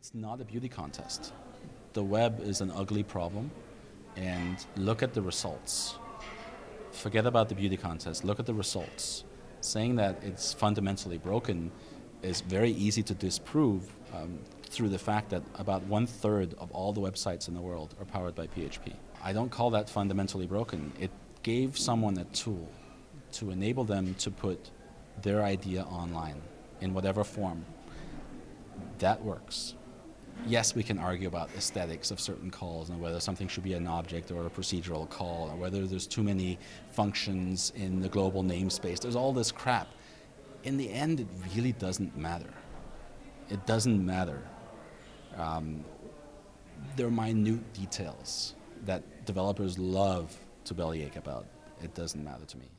It's not a beauty contest. The web is an ugly problem, and look at the results. Forget about the beauty contest, look at the results. Saying that it's fundamentally broken is very easy to disprove um, through the fact that about one third of all the websites in the world are powered by PHP. I don't call that fundamentally broken. It gave someone a tool to enable them to put their idea online in whatever form. That works. Yes, we can argue about aesthetics of certain calls and whether something should be an object or a procedural call or whether there's too many functions in the global namespace. There's all this crap. In the end, it really doesn't matter. It doesn't matter. Um, there are minute details that developers love to bellyache about. It doesn't matter to me.